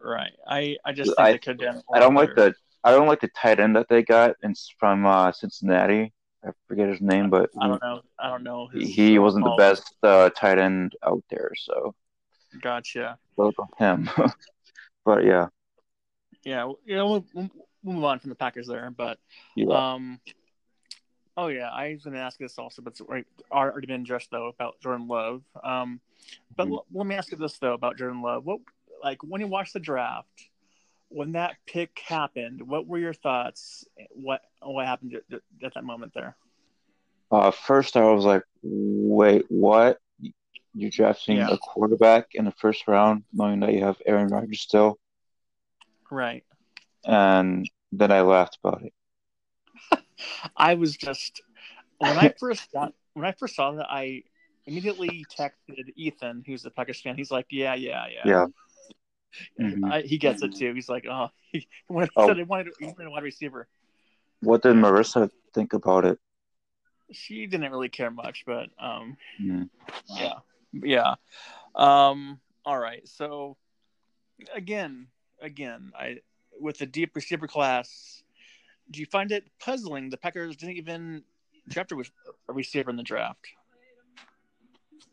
right i i just think I- they could have done a I don't like the I don't like the tight end that they got. It's from uh, Cincinnati. I forget his name, but i don't know i don't know his, he wasn't the best uh, tight end out there. So gotcha on him. *laughs* but yeah, yeah you know we'll, we'll move on from the packers there but yeah. Um. Oh yeah, I was going to ask this also, but it's right, already been addressed though about Jordan Love. Um, but Mhm. l- let me ask you this though about Jordan Love. What like when you watched the draft, when that pick happened, what were your thoughts? What what happened at, at that moment there? Uh, first, I was like, wait, what? You're drafting Yeah. a quarterback in the first round, knowing that you have Aaron Rodgers still, Right. and then I laughed about it. *laughs* I was just when I *laughs* first got when I first saw that I immediately texted Ethan, who's a Packers fan. He's like, "Yeah, yeah, yeah." Yeah. Mhm. I, he gets it too. He's like, "Oh," *laughs* he, he Oh. said he wanted, he wanted a wide receiver. What did Marissa think about it? She didn't really care much, but um, Mm. yeah, yeah. Um, all right. So again, again, I with the deep receiver class, do you find it puzzling the Packers didn't even draft a re- a receiver in the draft?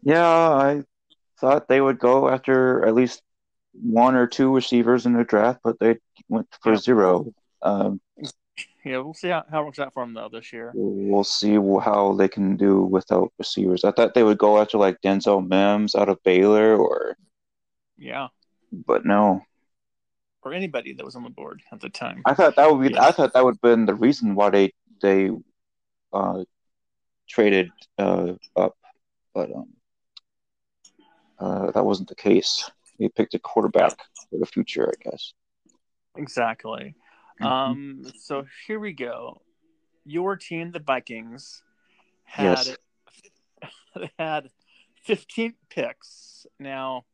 Yeah, I thought they would go after at least one or two receivers in the draft, but they went for Yeah. zero. Um, *laughs* Yeah, we'll see how, how it works out for them though this year. We'll see how they can do without receivers. I thought they would go after like Denzel Mims out of Baylor, or yeah, but no, or anybody that was on the board at the time. I thought that would be. Yeah. I thought that would have been the reason why they they uh, traded uh, up, but um, uh, that wasn't the case. They picked a quarterback for the future, I guess. Exactly. Mm-hmm. Um, so here we go. Your team, the Vikings, had yes. *laughs* had 15 picks. Now,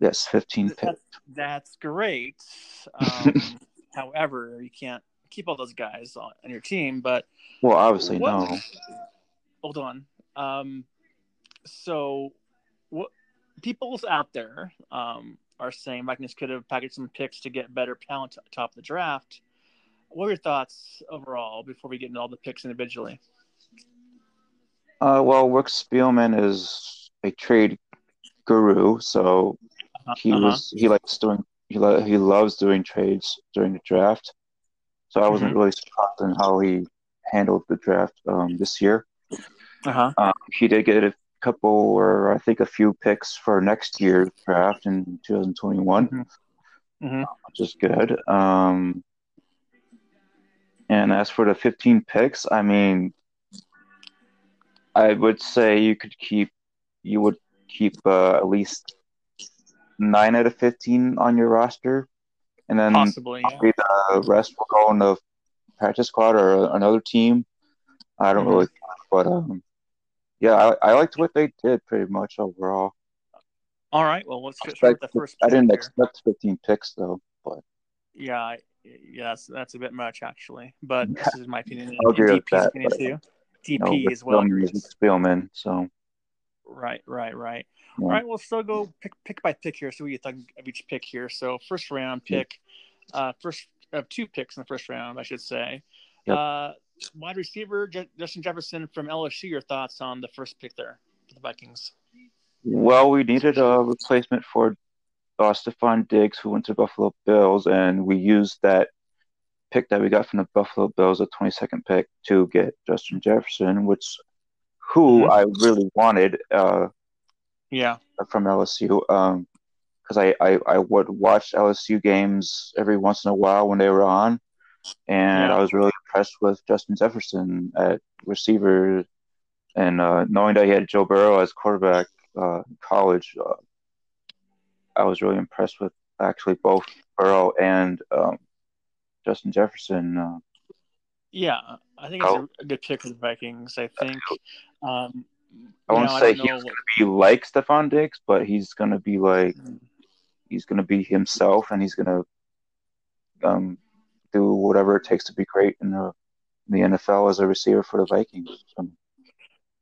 yes, 15 picks. That's, that's great. Um, *laughs* however, you can't keep all those guys on, on your team. But well, obviously, what, no. Hold on. Um, so, what people's out there um, are saying Vikings could have packaged some picks to get better talent top of the draft. What are your thoughts overall before we get into all the picks individually? Uh, well, Rick Spielman is a trade guru, so. He uh-huh. was he likes doing he lo- he loves doing trades during the draft. So I wasn't mm-hmm. really surprised in how he handled the draft um, this year. Uh-huh. Um, he did get a couple, or I think a few picks for next year's draft in 2021, mm-hmm. Mm-hmm. which is good. Um, and as for the 15 picks, I mean, I would say you could keep, you would keep uh, at least nine out of 15 on your roster. And then possibly yeah. the rest will go on the practice squad or another team. I don't mm-hmm. really, but um, yeah, I, I liked what they did pretty much overall. All right, well, let's get start with the first. I didn't here. expect 15 picks though, but yeah, yeah, that's, that's a bit much actually. But this *laughs* is my opinion. I'll agree with that. Opinion too. DP no, as well. Spielman, so. Right, right, right. All right, we'll still go pick pick by pick here. So we think of each pick here. So first round pick, uh, first of two picks in the first round, I should say. Yep. Uh, wide receiver Justin Jefferson from LSU. Your thoughts on the first pick there for the Vikings? Well, we needed a replacement for uh, Stefon Diggs, who went to Buffalo Bills, and we used that pick that we got from the Buffalo Bills, a 22nd pick, to get Justin Jefferson, which who mm-hmm. I really wanted. Uh, yeah, from LSU. Um, because I, I, I would watch LSU games every once in a while when they were on, and yeah. I was really impressed with Justin Jefferson at receiver, and uh, knowing that he had Joe Burrow as quarterback uh, in college, uh, I was really impressed with actually both Burrow and um, Justin Jefferson. Uh, yeah, I think it's a good pick for the Vikings. I think. Um, I won't say he's going to be like Stefon Diggs, but he's going to be like mm. he's going to be himself, and he's going to um, do whatever it takes to be great in the, in the NFL as a receiver for the Vikings. So.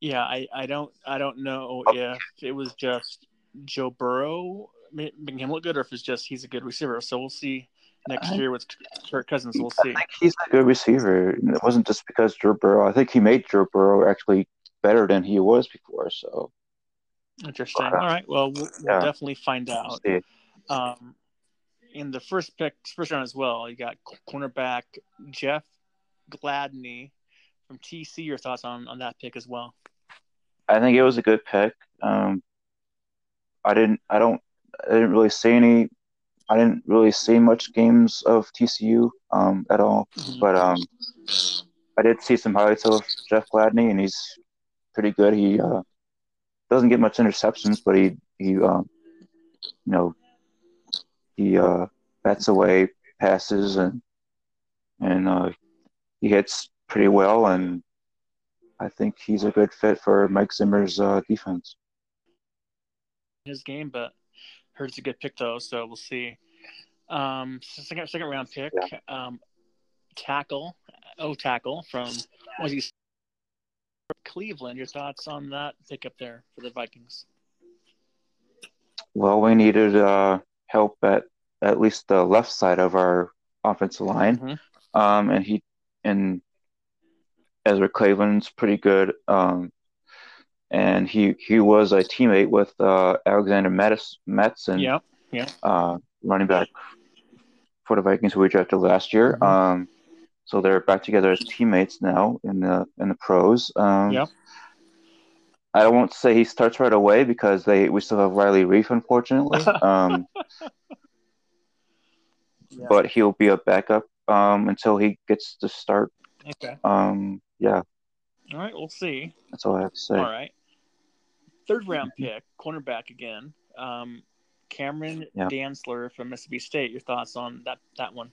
Yeah, I, I don't I don't know if it was just Joe Burrow making him look good, or if it's just he's a good receiver. So we'll see next year with Kirk Cousins. We'll see. I think he's a good receiver. It wasn't just because Joe Burrow. I think he made Joe Burrow actually better than he was before. So interesting. But, uh, All right. Well, we'll, we'll yeah. definitely find out. Um, in the first pick, first round as well, you got cornerback Jeff Gladney from TC. Your thoughts on, on that pick as well? I think it was a good pick. Um, I didn't, I don't, I didn't really see any. I didn't really see much games of TCU um, at all, mm-hmm. but um, I did see some highlights of Jeff Gladney, and he's pretty good. He uh, doesn't get much interceptions, but he he um, you know he uh, bats away passes and and uh, he hits pretty well, and I think he's a good fit for Mike Zimmer's uh, defense. His game, but heard it's a good pick though, so we'll see. Um, second second round pick, yeah. um, tackle, oh tackle from was he Cleveland. Your thoughts on that pickup there for the Vikings? Well, we needed uh, help at at least the left side of our offensive line. Mm-hmm. Um, and he and Ezra Cleveland's pretty good. Um, and he he was a teammate with uh, Alexander Mattison. Yeah, yeah. Uh, running back for the Vikings who we drafted last year. Mm-hmm. Um, so they're back together as teammates now in the in the pros. Um, Yep. I won't say he starts right away because they we still have Riley Reiff, unfortunately. *laughs* Um, Yeah. but he'll be a backup um, until he gets to start. Okay. Um, yeah, All right. We'll see. that's all I have to say. All right. Third round pick, cornerback again. Um, Cameron Yeah. Dantzler from Mississippi State. Your thoughts on that that one?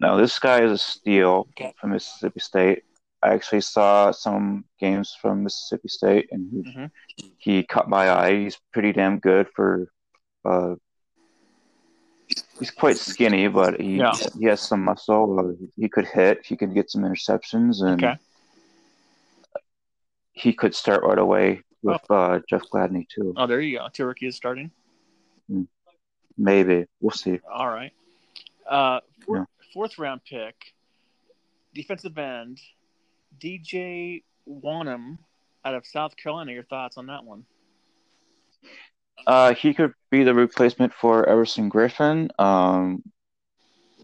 Now this guy is a steal Okay. from Mississippi State. I actually saw some games from Mississippi State, and he, Mhm. he caught my eye. He's pretty damn good for. Uh, he's quite skinny, but he Yeah. he has some muscle. Uh, he could hit. He could get some interceptions, and Okay. he could start right away with uh, Jeff Gladney too. Oh, there you go. Two rookies starting. Maybe we'll see. All right. Uh. Fourth round pick, defensive end, DJ Wonnum out of South Carolina. Your thoughts on that one? Uh, he could be the replacement for Everson Griffen, um,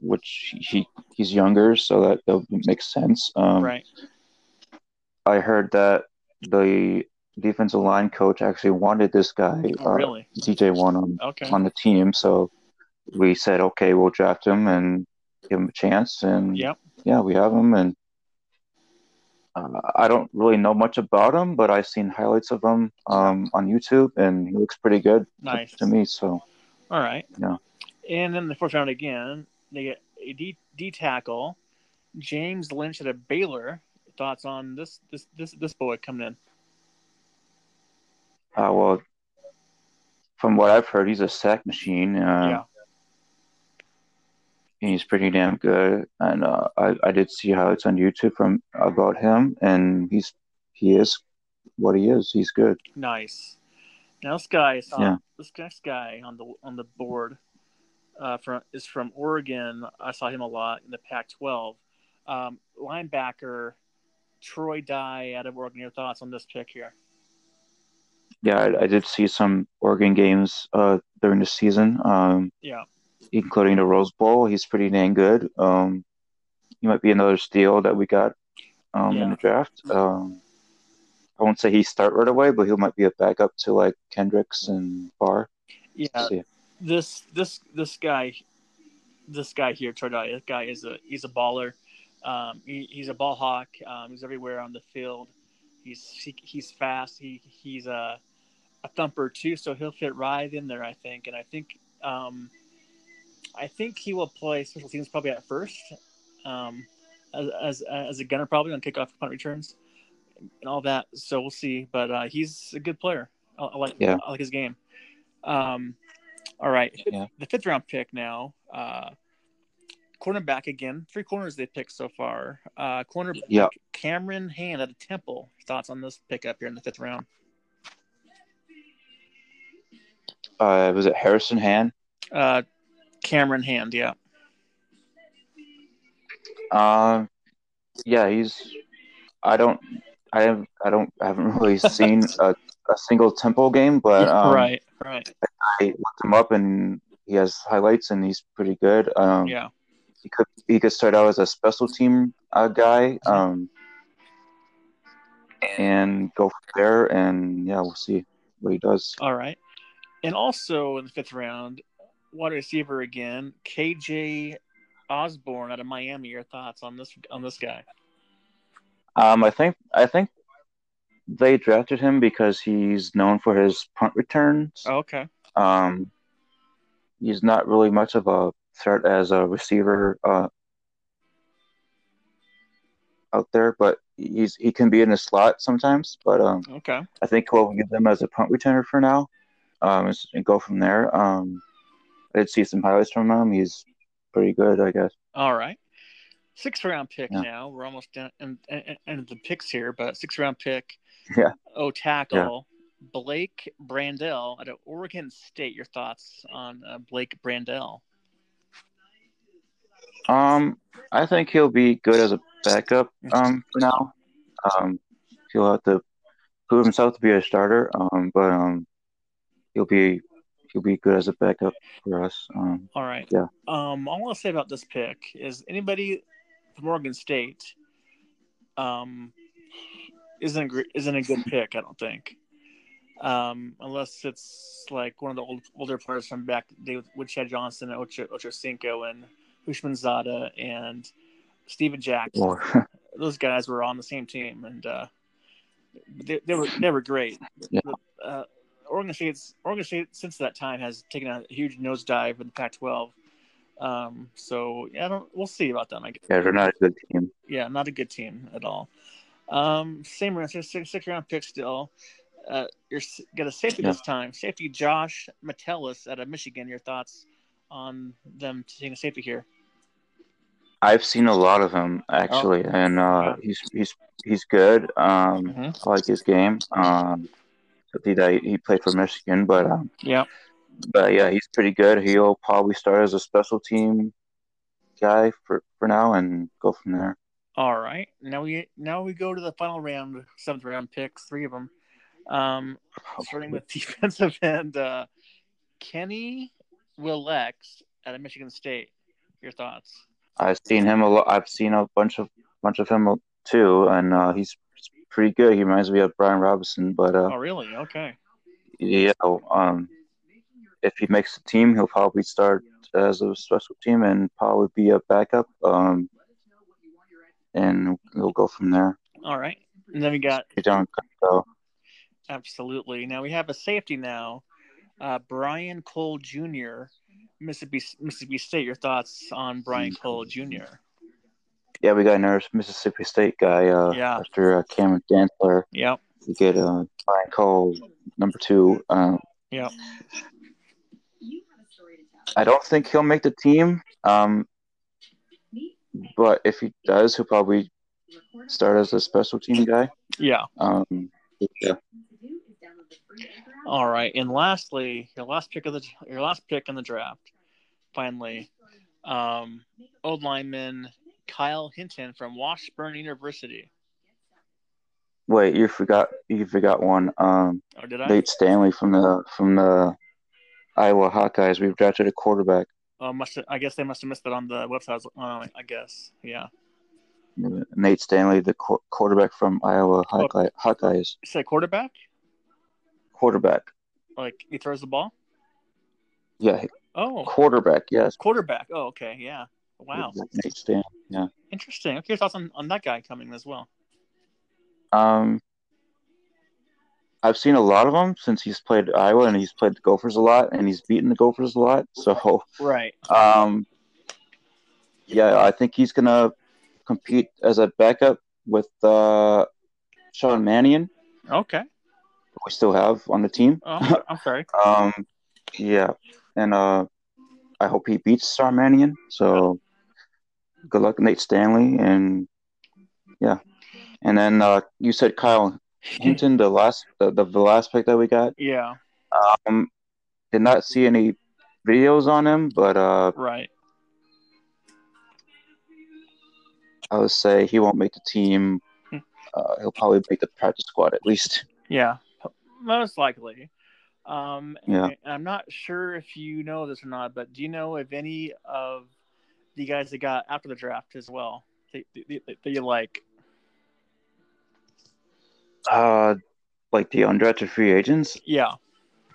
which he he's younger, so that that would sense. Um, right. I heard that the defensive line coach actually wanted this guy, Oh, uh, really? DJ One, on, Okay. on the team. So we said, okay, we'll draft him and give him a chance. And Yep. yeah, we have him. And uh, I don't really know much about him, but I've seen highlights of him um, on YouTube, and he looks pretty good to- Nice. to me. So All right. Yeah. And then the fourth round again, they get a D, D tackle, James Lynch at a Baylor. Thoughts on this this this this boy coming in? Uh, well, from what I've heard, he's a sack machine. Uh, yeah. He's pretty damn good, and uh, I I did see highlights on YouTube from about him, and he's he is what he is. He's good. Nice. Now this guy is Yeah. this next guy on the on the board uh, from is from Oregon. I saw him a lot in the Pac-12. Um, linebacker Troy Dye out of Oregon. Your thoughts on this pick here? Yeah, I, I did see some Oregon games uh, during the season, um, Yeah. Including the Rose Bowl. He's pretty dang good. Um, he might be another steal that we got um, Yeah. in the draft. Um, I won't say he start right away, but he might be a backup to like Kendricks and Barr. Yeah. See. This this this guy, this guy here, Dye. This guy is a he's a baller. Um, he, he's a ball hawk. Um, he's everywhere on the field. He's he, he's fast. He he's a a thumper too, so he'll fit right in there, I think. And I think um, I think he will play special teams probably at first, um, as, as as a gunner probably on kickoff punt returns and all that. So we'll see. But uh, he's a good player. I, I like Yeah. I like his game. Um, all right, Yeah. the fifth round pick now. Uh, cornerback again. Three corners they picked so far. Uh, cornerback Yeah. Cameron Hand at Temple. Thoughts on this pickup here in the fifth round? Uh, was it Harrison Hand? Uh, Cameron Hand, yeah. Um, yeah, he's. I don't. I have. I don't. I haven't really *laughs* seen a, a single Temple game, but um, right, right. I looked him up and he has highlights and he's pretty good. Um, Yeah, he could he could start out as a special team uh, guy, um, and go from there. And yeah, we'll see what he does. all right. And also in the fifth round, wide receiver again, KJ Osborn out of Miami. Your thoughts on this on this guy? Um, I think I think they drafted him because he's known for his punt returns. Oh, okay. Um, he's not really much of a threat as a receiver uh, out there, but he's he can be in the slot sometimes. But um, Okay. I think we'll give them as a punt returner for now, um, and go from there. Um, did see some highlights from him. He's pretty good, I guess. All right. Sixth round pick Yeah. now. We're almost down in, in, in the picks here, but sixth round pick. Yeah. Oh, tackle. Blake Brandel out of Oregon State. Your thoughts on uh, Blake Brandel? Um, I think he'll be good as a backup um, for now. Um, he'll have to prove himself to be a starter, um, but um, he'll be he'll be good as a backup for us. Um, All right. Yeah. Um, all I'll say about this pick is anybody from Oregon State um, isn't a, isn't a good *laughs* pick. I don't think, um, unless it's like one of the old, older players from back with, with Chad Johnson, and Ocho, Ocho Cinco, and Houshmandzadeh and Steven Jackson. *laughs* Those guys were on the same team, and uh, they, they were they were great. Yeah. Uh, Oregon State's Oregon State since that time has taken a huge nosedive in the Pac-12. Um, so yeah, I don't. We'll see about them. I guess. Yeah, they're not a good team. Yeah, not a good team at all. Um, same round, six, six round pick still. Uh, you're got a safety yeah. this time. Safety Josh Metellus out of Michigan. Your thoughts on them taking a safety here? I've seen a lot of him actually, oh. and uh, he's he's he's good. Um, mm-hmm. I like his game. Um, he he played for Michigan, but um, yeah, but yeah, he's pretty good. He'll probably start as a special team guy for for now and go from there. All right, now we now we go to the final round, seventh round picks, three of them. Um, starting with defensive end, uh, Kenny Willekes at Michigan State. Your thoughts? I've seen him a lot. I've seen a bunch of bunch of him too, and uh, he's pretty good. He reminds me of Brian Robison, but uh, oh really? Okay. Yeah. Um, if he makes the team, he'll probably start as a special team and probably be a backup. Um, and we'll go from there. All right. And then we got down so. Absolutely. Now we have a safety now. Uh, Brian Cole Jr. Mississippi Mississippi State. Your thoughts on Brian Cole Jr. Yeah, we got another Mississippi State guy. Uh, yeah. After uh, Cameron Dantzler. Yep. We get uh, Brian Cole number two. Um, yep. I don't think he'll make the team. Um, but if he does, he'll probably start as a special team guy. Yeah. Um, yeah. All right, and lastly, your last pick of the your last pick in the draft, finally, um, old lineman Kyle Hinton from Washburn University. Wait, you forgot you forgot one. Um, oh, did I? Nate Stanley from the from the Iowa Hawkeyes. We've drafted a quarterback. Oh, must have, I guess they must have missed it on the website. Uh, I guess, yeah. Nate Stanley, the qu- quarterback from Iowa Hawkeye, oh, Hawkeyes. Say quarterback? Quarterback. Like he throws the ball? Yeah. Oh. Quarterback, yes. Quarterback. Oh, okay, yeah. Wow. Nate yeah. Interesting. Okay, thoughts on, on that guy coming as well? Um, I've seen a lot of him since he's played Iowa and he's played the Gophers a lot and he's beaten the Gophers a lot. *laughs* So right. Um, yeah, I think he's gonna compete as a backup with uh, Sean Mannion. Okay. We still have on the team. Oh, I'm sorry. *laughs* um, yeah, and uh, I hope he beats Sean Mannion. So good luck, Nate Stanley, and yeah. And then uh, you said Kyle Hinton, the last the, the, the last pick that we got. Yeah. Um, did not see any videos on him, but uh, right. I would say he won't make the team. Hmm. Uh, he'll probably make the practice squad at least. Yeah, most likely. Um, yeah. I'm not sure if you know this or not, but do you know if any of the guys that got after the draft as well that, you like? Uh, like the undrafted free agents. Yeah,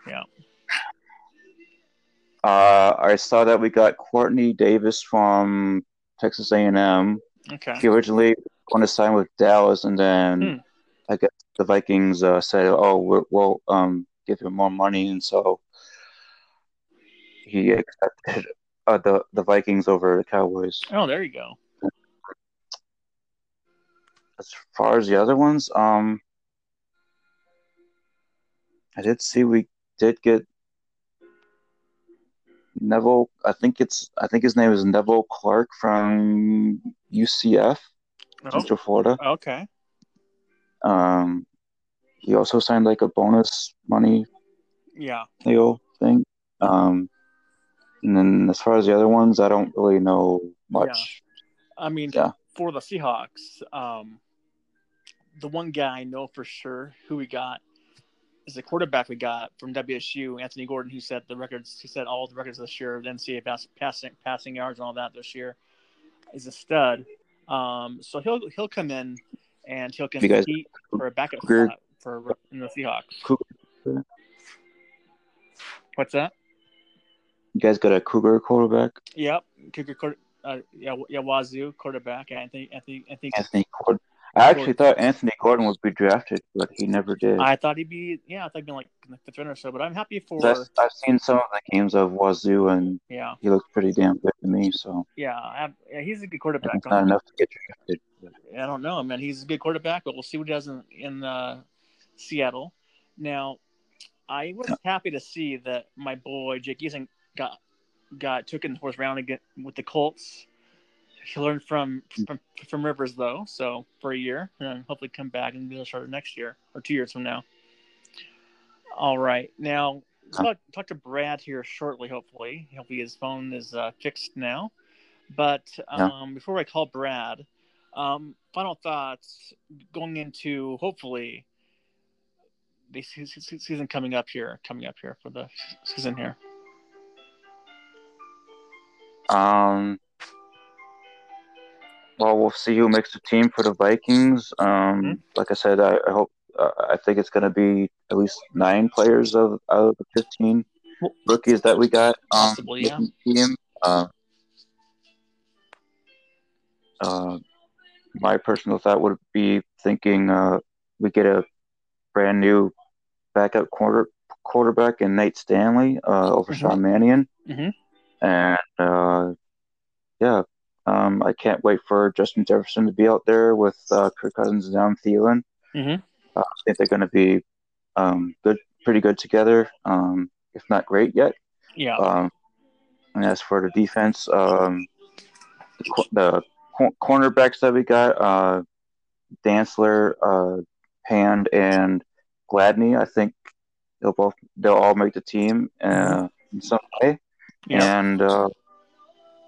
yeah. Uh, I saw that we got Quartney Davis from Texas A&M. Okay. He originally wanted to sign with Dallas, and then hmm. I guess the Vikings uh, said, "Oh, we will um, give him more money," and so he accepted uh, the the Vikings over the Cowboys. Oh, there you go. As far as the other ones, um, I did see we did get Nevelle. I think it's I think his name is Nevelle Clarke from UCF, oh. Central Florida. Okay. Um, he also signed like a bonus money. Yeah. Deal thing. Um, and then as far as the other ones, I don't really know much. Yeah. I mean, yeah. for the Seahawks, um, the one guy I know for sure who we got is the quarterback we got from WSU, Anthony Gordon, who set the records. He set all the records this year, of NCAA pass, passing passing yards and all that this year. Is a stud. Um, so he'll he'll come in and he'll You guys- compete for a backup Cougar- spot for in the Seahawks. Cougar- What's that? You guys got a Cougar quarterback, Yep, Cougar, uh, yeah, yeah, Wazoo quarterback. I think, I think, Anthony Gordon. I actually thought Anthony Gordon would be drafted, but he never did. I thought he'd be, yeah, I thought he'd be like in the fifth round or so. But I'm happy for, That's- I've seen some of the games of Wazoo, and yeah, he looks pretty damn good to me. So yeah, I yeah, he's a good quarterback. it's not enough to get drafted. I don't know, man. He's a good quarterback, but we'll see what he does in, in uh, Seattle. Now, I was happy to see that my boy Jake Eason got got took in the fourth round again with the Colts. He learned from from, from Rivers though, so for a year, and hopefully come back and be a starter next year or two years from now. All right, now talk, talk to Brad here shortly. Hopefully, hopefully his phone is uh, fixed now. But um, before I call Brad, um, final thoughts going into hopefully the se- se- season coming up here, coming up here for the season here. Um, well, we'll see who makes the team for the Vikings. Um, Mhm. like I said, I, I hope. Uh, I think it's going to be at least nine players of out of the fifteen Well, rookies that we got. Um, Possibly, yeah. Team. Uh, uh, my personal thought would be thinking uh, we get a brand new backup quarter quarterback in Nate Stanley uh, over Mhm. Sean Mannion, Mhm. And uh, yeah, um, I can't wait for Justin Jefferson to be out there with uh, Kirk Cousins and Adam Thielen. Mhm. Uh, I think they're going to be um, good, pretty good together, um, if not great yet. Yeah, Um, and as for the defense, um, the, the cor- cornerbacks that we got, uh, Dantzler, uh, Hand, and Gladney, I think they'll both they'll all make the team uh, in some way, yeah, and uh,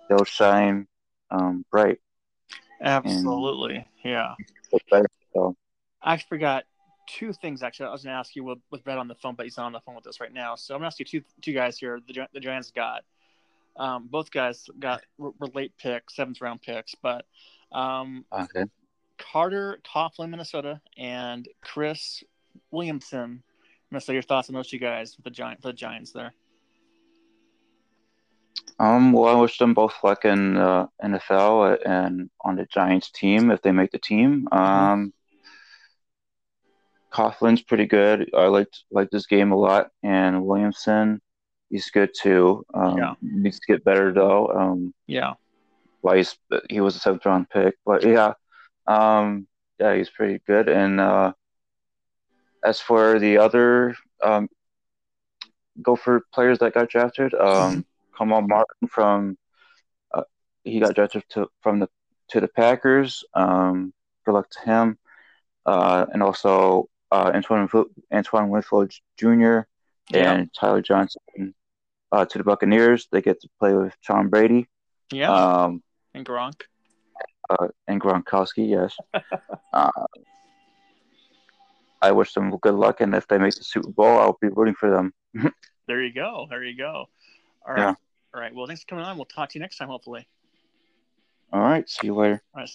they'll shine um, bright. absolutely. Yeah. Better. So I forgot two things actually. I was going to ask you with, with Brad on the phone, but he's not on the phone with us right now. So I'm going to ask you two two guys here. The the Giants got um, both guys got were, were late picks, seventh round picks, but um, okay, Carter Coughlin, Minnesota, and Chris Williamson. Minnesota. Your thoughts on those two guys with the Giant for the Giants there? Um, well, I wish them both luck in uh, NFL and on the Giants team if they make the team. Um, Coughlin's pretty good. I liked liked this game a lot, and Williamson, he's good too. Um, Yeah. Needs to get better though. Um, Yeah. why he's, he was a seventh round pick, but yeah, um, yeah, he's pretty good. And uh, as for the other um, Gopher players that got drafted, um, Kamal Martin from uh, he got drafted to from the to the Packers. Um, good luck to him. Uh, and also uh, Antoine Antoine Winfield Jr. Yeah. and Tyler Johnson uh, to the Buccaneers. They get to play with Tom Brady. Yeah. Um, and Gronk. uh, and Gronkowski, yes. *laughs* uh, I wish them good luck, and if they make the Super Bowl, I'll be rooting for them. *laughs* There you go. There you go. All right. Yeah. All right. Well, thanks for coming on. We'll talk to you next time, hopefully. All right, see you later. All right.